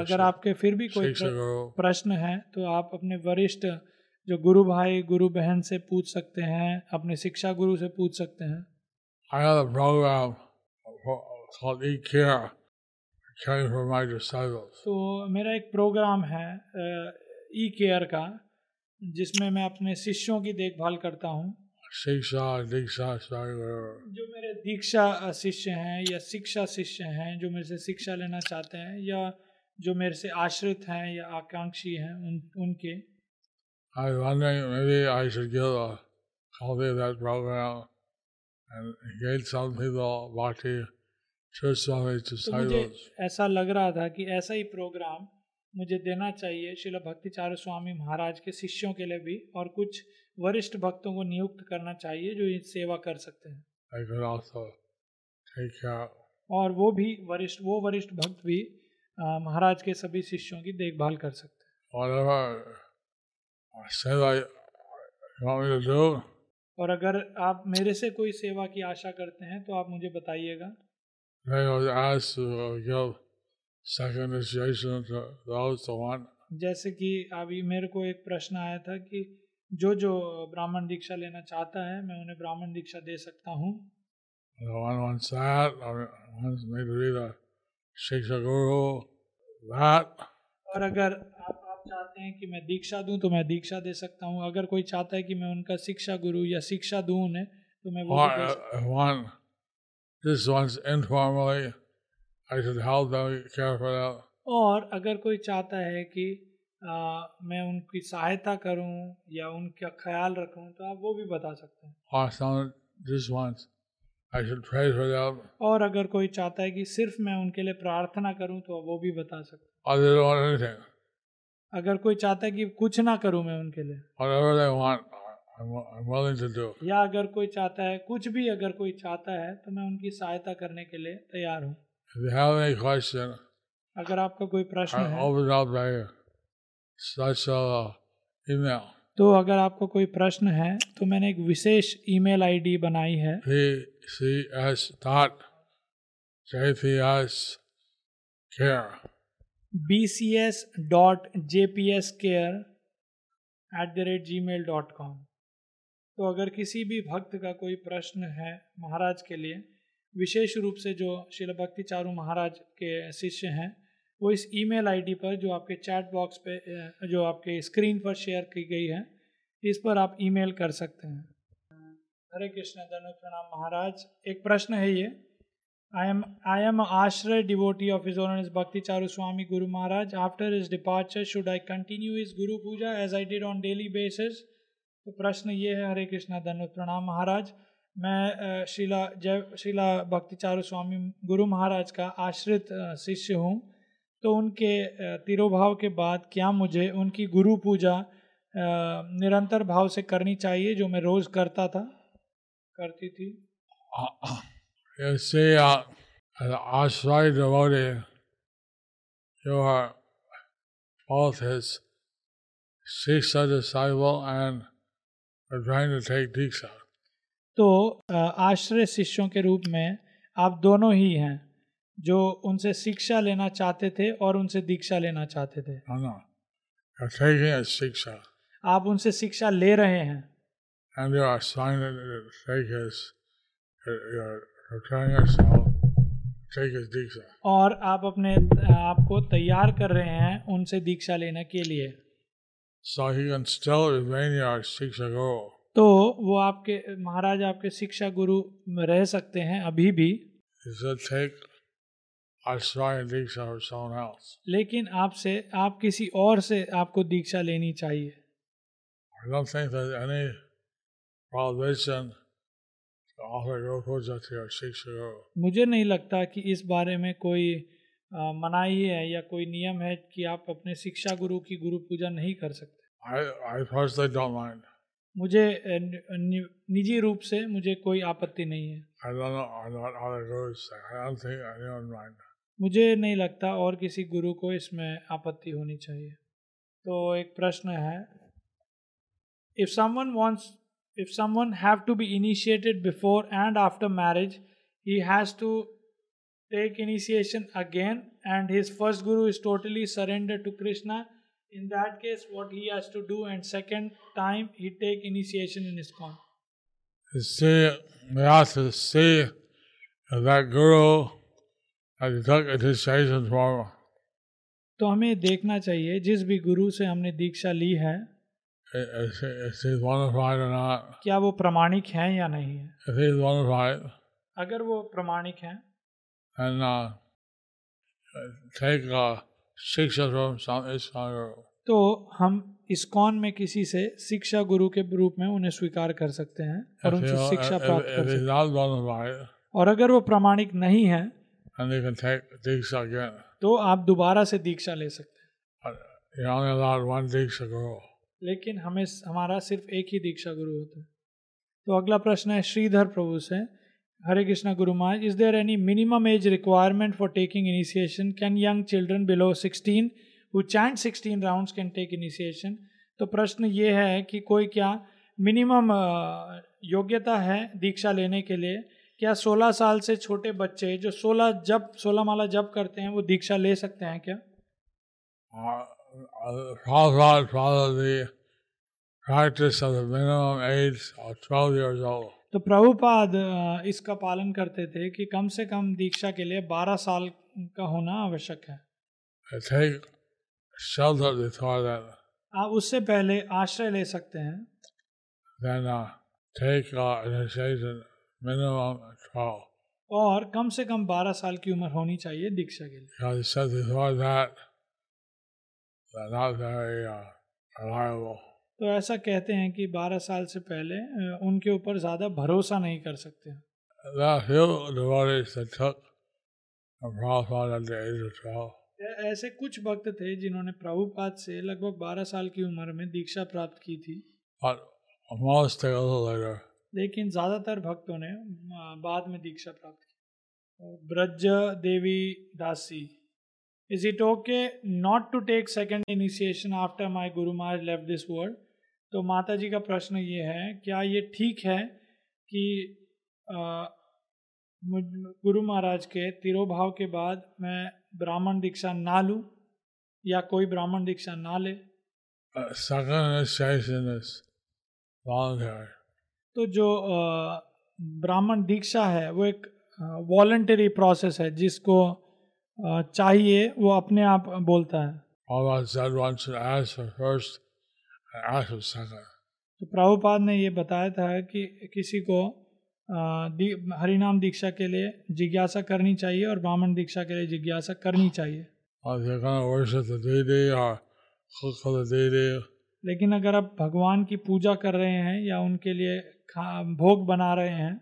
अगर आपके फिर भी कोई प्रश्न है तो आप अपने वरिष्ठ जो गुरु भाई गुरु बहन से पूछ सकते हैं अपने शिक्षा गुरु से पूछ सकते हैं। I have a program called Care, caring for my disciples. तो मेरा एक प्रोग्राम है ई केयर का जिसमें मैं अपने शिष्यों की देखभाल करता हूँ। शिक्षा दीक्षा सागर जो मेरे दीक्षा शिष्य हैं या शिक्षा शिष्य हैं जो मेरे से शिक्षा लेना चाहते हैं या जो मेरे से आश्रित हैं या आकांक्षी हैं उन उनके आई वाने मेरे I should give a copy of that programme and get some people वाटी श्री स्वामी टू साइड मुझे ऐसा लग रहा था कि ऐसा ही प्रोग्राम मुझे देना चाहिए श्रील भक्तिचार्य स्वामी महाराज के शिष्यों के लिए भी और कुछ वरिष्ठ भक्तों को नियुक्त करना चाहिए जो ये सेवा कर सकते हैं और वो भी वरिष्ठ वो वरिष्ठ भक्त भी महाराज के सभी शिष्यों की देखभाल कर सकते हैं. और अगर आप मेरे से कोई सेवा की आशा करते हैं तो आप मुझे बताइएगा. जैसे कि अभी मेरे को एक प्रश्न आया था कि जो जो ब्राह्मण दीक्षा लेना चाहता है मैं उन्हें ब्राह्मण दीक्षा दे सकता हूँ one that, the Shiksha Guru, that. और अगर आप आप चाहते हैं कि मैं दीक्षा दूँ तो मैं दीक्षा दे सकता हूँ अगर कोई चाहता है कि मैं उनका शिक्षा गुरु या शिक्षा दूँ उन्हें तो मैं वो Or भी दे uh, सकता if one just wants informally, I should help them care for that. और अगर कोई चाहता है कि आ, मैं उनकी सहायता करूँ या उनका ख्याल रखूँ तो आप वो भी बता सकते हैं. और अगर कोई चाहता है कि सिर्फ़ मैं उनके लिए प्रार्थना करूँ तो वो भी बता सकते हैं. अगर कोई चाहता है कि कुछ ना करूँ मैं उनके लिए want. या अगर कोई चाहता है कुछ भी अगर कोई चाहता है तो मैं उनकी सहायता करने के लिए तैयार हूँ अगर आपका कोई प्रश्न है such a email. तो अगर आपको कोई प्रश्न है तो मैंने एक विशेष ईमेल आईडी बनाई है। B C S dot J P S care at the rate Gmail dot com तो अगर किसी भी भक्त का कोई प्रश्न है महाराज के लिए विशेष रूप से जो शिल भक्ति चारू महाराज के शिष्य हैं वो इस ईमेल आईडी पर जो आपके चैट बॉक्स पे जो आपके स्क्रीन पर शेयर की गई है इस पर आप ईमेल कर सकते हैं। हरे कृष्ण धनु प्रणाम महाराज। एक प्रश्न है ये। I am I am Ashraya devotee of his Holiness Bhakti Charu Swami Guru Maharaj. After his departure, should I continue his Guru Puja as I did on daily basis? तो प्रश्न ये है हरे कृष्णा धन्य प्रणाम महाराज। मैं शिला जय शिला भक्ति चारू स्वामी गुरु महाराज का आश्रित शिष्य हूँ। तो उनके तिरुभाव के बाद क्या मुझे उनकी गुरु पूजा निरंतर भाव से करनी चाहिए जो मैं रोज करता था? करती थी। ऐसे तो आश्रय शिष्यों के रूप में आप दोनों ही हैं। जो उनसे शिक्षा लेना चाहते थे और उनसे दीक्षा लेना चाहते थे. You're taking a Siksha आप उनसे शिक्षा ले रहे हैं and you are trying to take his, you're, preparing yourself take his Diksha. और आप अपने आप को तैयार कर रहे हैं उनसे दीक्षा लेने के लिए So he can still remain your Siksha Guru. तो वो आपके महाराज आपके शिक्षा गुरु रह सकते हैं अभी भी You should take Ashray and Diksha from someone else. लेकिन आपसे आप किसी और से आपको दीक्षा लेनी चाहिए। मुझे नहीं लगता कि इस बारे में कोई मनाही है या कोई नियम है कि आप अपने शिक्षा गुरु की गुरु पूजा नहीं कर सकते। मुझे निजी रूप से मुझे कोई आपत्ति नहीं है। मुझे नहीं लगता और किसी गुरु को इसमें आपत्ति होनी चाहिए। तो एक प्रश्न है if someone wants if someone have to be initiated before and after marriage he has to take initiation again and his first guru is totally surrender to Krishna in that case what he has to do and second time he take initiation in ISKCON से मैं आस से दैट गुरु तो हमें देखना चाहिए जिस भी गुरु से हमने दीक्षा ली है। is, is. क्या वो प्रमाणिक हैं या नहीं है? अगर वो प्रमाणिक हैं। uh, from some तो हम इस्कॉन में किसी से शिक्षा गुरु के रूप में उन्हें स्वीकार कर सकते हैं और उनसे शिक्षा प्राप्त कर सकते हैं। और अगर वो प्रमाणिक नहीं है and you can take Diksha again. तो आप दोबारा से दीक्षा ले सकते हैं। But you're only allowed one Diksha Guru. लेकिन हमें हमारा सिर्फ़ एक ही दीक्षा गुरु होता है। तो अगला प्रश्न है श्रीधर प्रभु से Hare Krishna guru Maharaj is there any minimum age requirement for taking initiation can young children below 16 who chant 16 rounds can take initiation तो प्रश्न ये है कि कोई क्या मिनिमम योग्यता है दीक्षा लेने के लिए? क्या 16 साल से छोटे बच्चे जो 16 जब 16 माला जब करते हैं वो दीक्षा ले सकते हैं क्या? तो प्रभुपाद इसका पालन करते थे कि कम से कम दीक्षा के लिए 12 साल का होना आवश्यक है। आप उससे पहले आश्रय ले सकते हैं। और कम से कम 12 साल की उम्र होनी चाहिए दीक्षा के लिए। तो ऐसा कहते हैं कि 12 साल से पहले उनके ऊपर ज़्यादा भरोसा नहीं कर सकते ऐसे कुछ भक्त थे जिन्होंने प्रभुपाद से लगभग 12 साल की उम्र में दीक्षा प्राप्त की थी। लेकिन ज़्यादातर भक्तों ने बाद में दीक्षा प्राप्त की। Braj Devi Dasi is it okay not to take second initiation after my guru Maharaj left this world तो माता जी का प्रश्न ये है, क्या ये ठीक है कि मुझ- गुरु महाराज के तिरोभाव के बाद मैं ब्राह्मण दीक्षा ना लूँ या कोई ब्राह्मण दीक्षा ना ले? Uh. तो जो ब्राह्मण दीक्षा है वो एक वॉलंटरी प्रोसेस है जिसको चाहिए वो अपने आप बोलता है. तो प्रभुपाद ने ये बताया था कि किसी को हरिनाम दीक्षा के लिए जिज्ञासा करनी चाहिए और ब्राह्मण दीक्षा के लिए जिज्ञासा करनी चाहिए। लेकिन अगर आप भगवान की पूजा कर रहे हैं या उनके लिए भोग बना रहे हैं।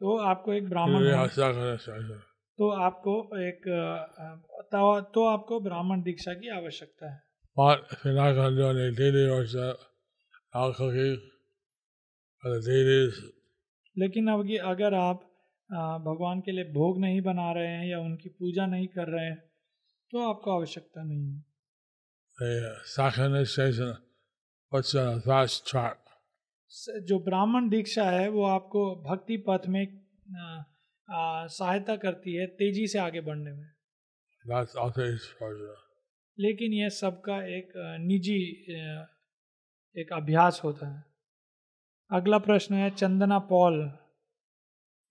तो आपको एक ब्राह्मण तो आपको एक तो, तो आपको ब्राह्मण दीक्षा की आवश्यकता है। लेकिन अब कि अगर आप भगवान के लिए भोग नहीं बना रहे हैं या उनकी पूजा नहीं कर रहे हैं तो आपको आवश्यकता नहीं है। The. स- जो ब्राह्मण दीक्षा है वो आपको भक्ति पथ में सहायता करती है तेज़ी से आगे बढ़ने में That's also. लेकिन यह सबका एक निजी एक अभ्यास होता है अगला प्रश्न है Chandana Paul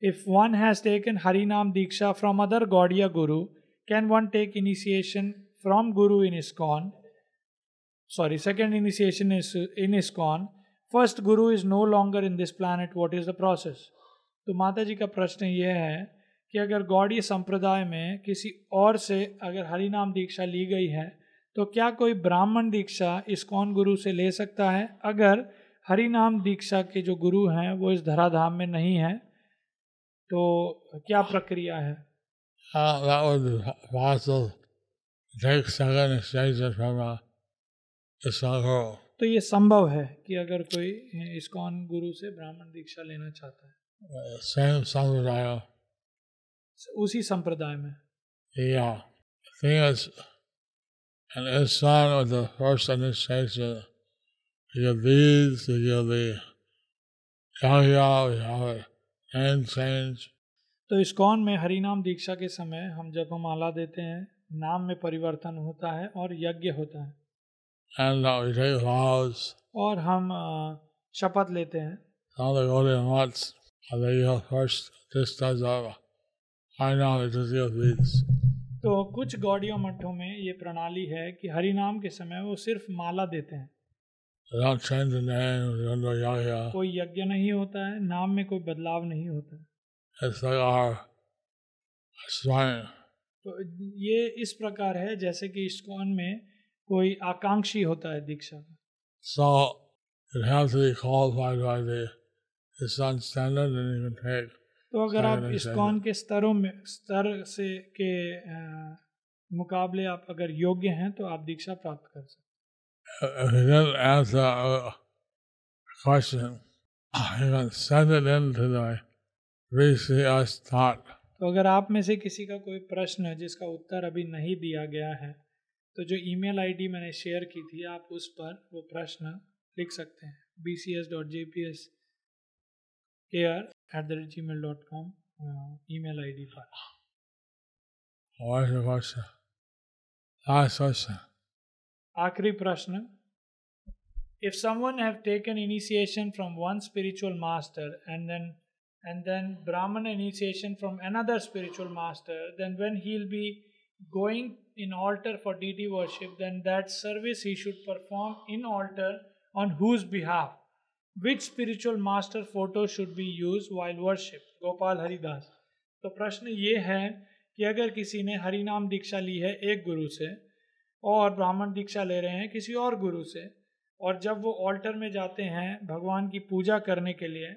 if one has taken Harinam diksha from other Gaudiya guru can one take initiation from guru in ISKCON sorry second initiation is in ISKCON first guru is no longer in this planet what is the process तो माता जी का प्रश्न ये है कि अगर गौड़ीय संप्रदाय में किसी और से अगर हरिनाम दीक्षा ली गई है तो क्या कोई ब्राह्मण दीक्षा इस्कॉन गुरु से ले सकता है? अगर हरिनाम दीक्षा के जो गुरु हैं वो इस धराधाम में नहीं है तो क्या प्रक्रिया है? Uh, that would be possible. तो ये संभव है कि अगर कोई इस्कॉन गुरु से ब्राह्मण दीक्षा लेना चाहता है। उसी संप्रदाय में। या। Thing is an instant or the तो में हरिनाम दीक्षा के समय हम जब हम आला देते हैं नाम में परिवर्तन होता है और यज्ञ होता है। और हम शपथ लेते हैं। तो कुछ गौड़ियों मठों में ये प्रणाली है कि हरि नाम के समय वो सिर्फ़ माला देते हैं। कोई यज्ञ नहीं होता है नाम में कोई बदलाव नहीं होता तो ये इस प्रकार है जैसे कि इस्कॉन में कोई आकांक्षी होता है दीक्षा का। सो तो अगर आप इस के स्तरों में स्तर से के मुकाबले आप अगर योग्य हैं तो आप दीक्षा प्राप्त कर सकते तो अगर आप में से किसी का कोई प्रश्न है जिसका उत्तर अभी नहीं दिया गया है तो जो ईमेल आईडी मैंने शेयर की थी आप उस पर वो प्रश्न लिख सकते हैं। B C S dot J P S A R at the rate Gmail dot com email I D पर आखिरी प्रश्न। If someone have taken initiation from one spiritual master and then and then Brahmin initiation from another spiritual master then when he will be going in altar for deity worship then that service he should perform in altar on whose behalf which spiritual master photo should be used while worship Gopal Haridas तो प्रश्न ये है कि अगर किसी ने हरिनाम दीक्षा ली है एक गुरु से और ब्राह्मण दीक्षा ले रहे हैं किसी और गुरु से और जब वो ऑल्टर में जाते हैं भगवान की पूजा करने के लिए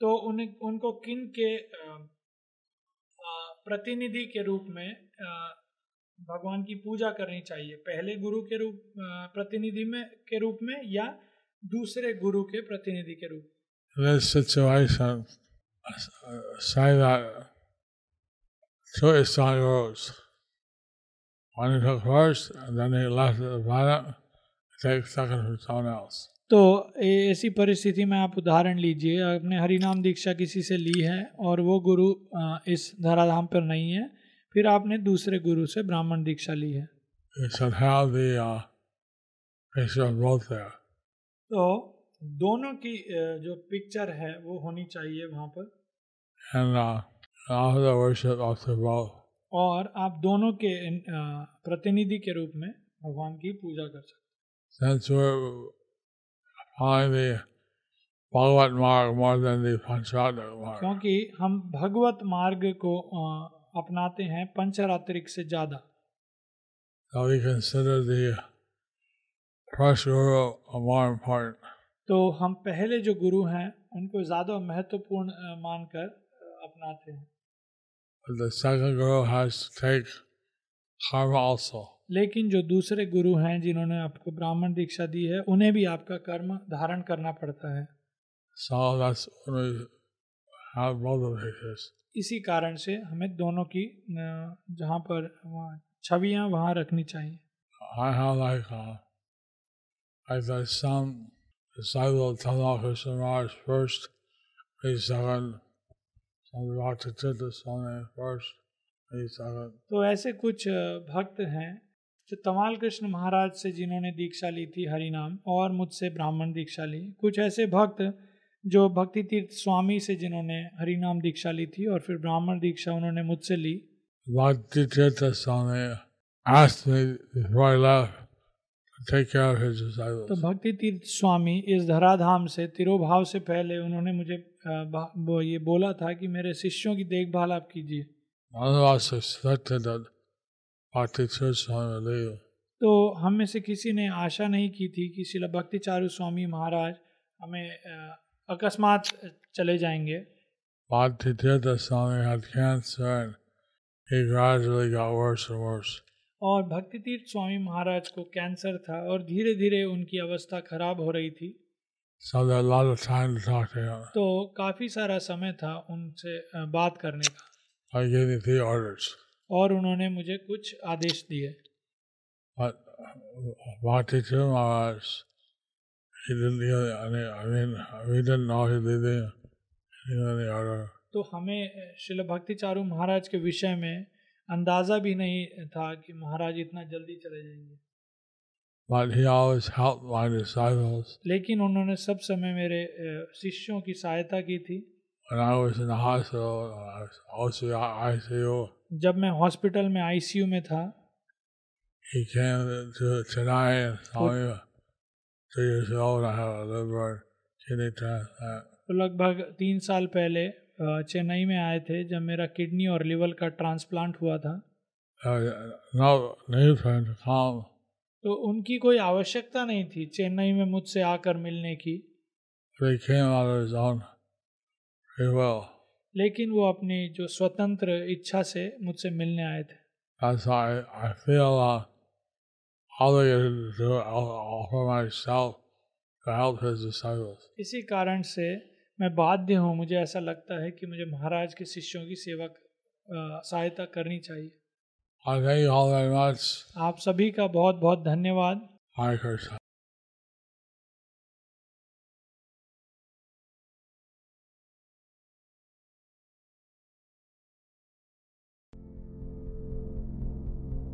तो उन्हें उनको किन के अ, अ, प्रतिनिधि के रूप में अ, भगवान की पूजा करनी चाहिए पहले गुरु के रूप प्रतिनिधि में के रूप में या दूसरे गुरु के प्रतिनिधि के रूप In this situation, say that two Islam gurus. One took first, and then he left the planet, take second from someone else. तो ऐसी परिस्थिति में आप उदाहरण लीजिए आपने हरिनाम दीक्षा किसी से ली है और वो गुरु इस धराधाम पर नहीं है फिर आपने दूसरे गुरु से ब्राह्मण दीक्षा ली है। तो दोनों की जो पिक्चर है वो होनी चाहिए वहाँ पर। And, uh, और आप दोनों के प्रतिनिधि के रूप में भगवान की पूजा कर सकते हैं। क्योंकि हम भगवत मार्ग को अपनाते हैं पंचरात्रिक से ज़्यादा। तो हम पहले जो गुरु हैं उनको ज़्यादा महत्वपूर्ण मानकर अपनाते हैं। लेकिन जो दूसरे गुरु हैं जिन्होंने आपको ब्राह्मण दीक्षा दी है उन्हें भी आपका कर्म धारण करना पड़ता है। इसी कारण से हमें दोनों की जहाँ पर छवियाँ वहाँ रखनी चाहिए I have like uh, like there's some disciple Maharaj first, me second, some Bhakti Chitta Swami first, me second. तो ऐसे कुछ भक्त हैं जो तमाल कृष्ण महाराज से जिन्होंने दीक्षा ली थी हरिनाम और मुझसे ब्राह्मण दीक्षा ली कुछ ऐसे भक्त जो भक्ति तीर्थ स्वामी से जिन्होंने हरिनाम दीक्षा ली थी और फिर ब्राह्मण दीक्षा उन्होंने मुझसे ली। asked me I left take care of his तो भक्ति तीर्थ स्वामी इस धराधाम से तिरोभाव से पहले उन्होंने मुझे वो ये बोला था कि मेरे शिष्यों की देखभाल आप कीजिए. तो हम में से किसी ने आशा नहीं की थी कि शिला भक्ति चारू स्वामी महाराज हमें अकस्मात चले जाएँगे। और भक्ति तीर्थ स्वामी महाराज को कैंसर था और धीरे धीरे उनकी अवस्था खराब हो रही थी। तो काफ़ी सारा समय था उनसे बात करने का। और उन्होंने मुझे कुछ आदेश दिए। भक्ति तो हमें श्रील भक्ति चारू महाराज के विषय में अंदाज़ा भी नहीं था कि महाराज इतना जल्दी चले जाएँगे। But he always helped my disciples. लेकिन उन्होंने सब समय मेरे शिष्यों की सहायता की थी। जब मैं हॉस्पिटल में आईसीयू में था। तो लगभग तीन साल पहले चेन्नई में आए थे जब मेरा किडनी और लिवर का ट्रांसप्लांट हुआ था। तो उनकी कोई आवश्यकता नहीं थी चेन्नई में मुझसे आकर मिलने की। लेकिन वो अपनी जो स्वतंत्र इच्छा से मुझसे मिलने आए थे। इसी कारण से मैं बाध्य हूँ मुझे ऐसा लगता है कि मुझे महाराज के शिष्यों की सेवा सहायता करनी चाहिए। आप सभी का बहुत बहुत धन्यवाद। हरे कृष्ण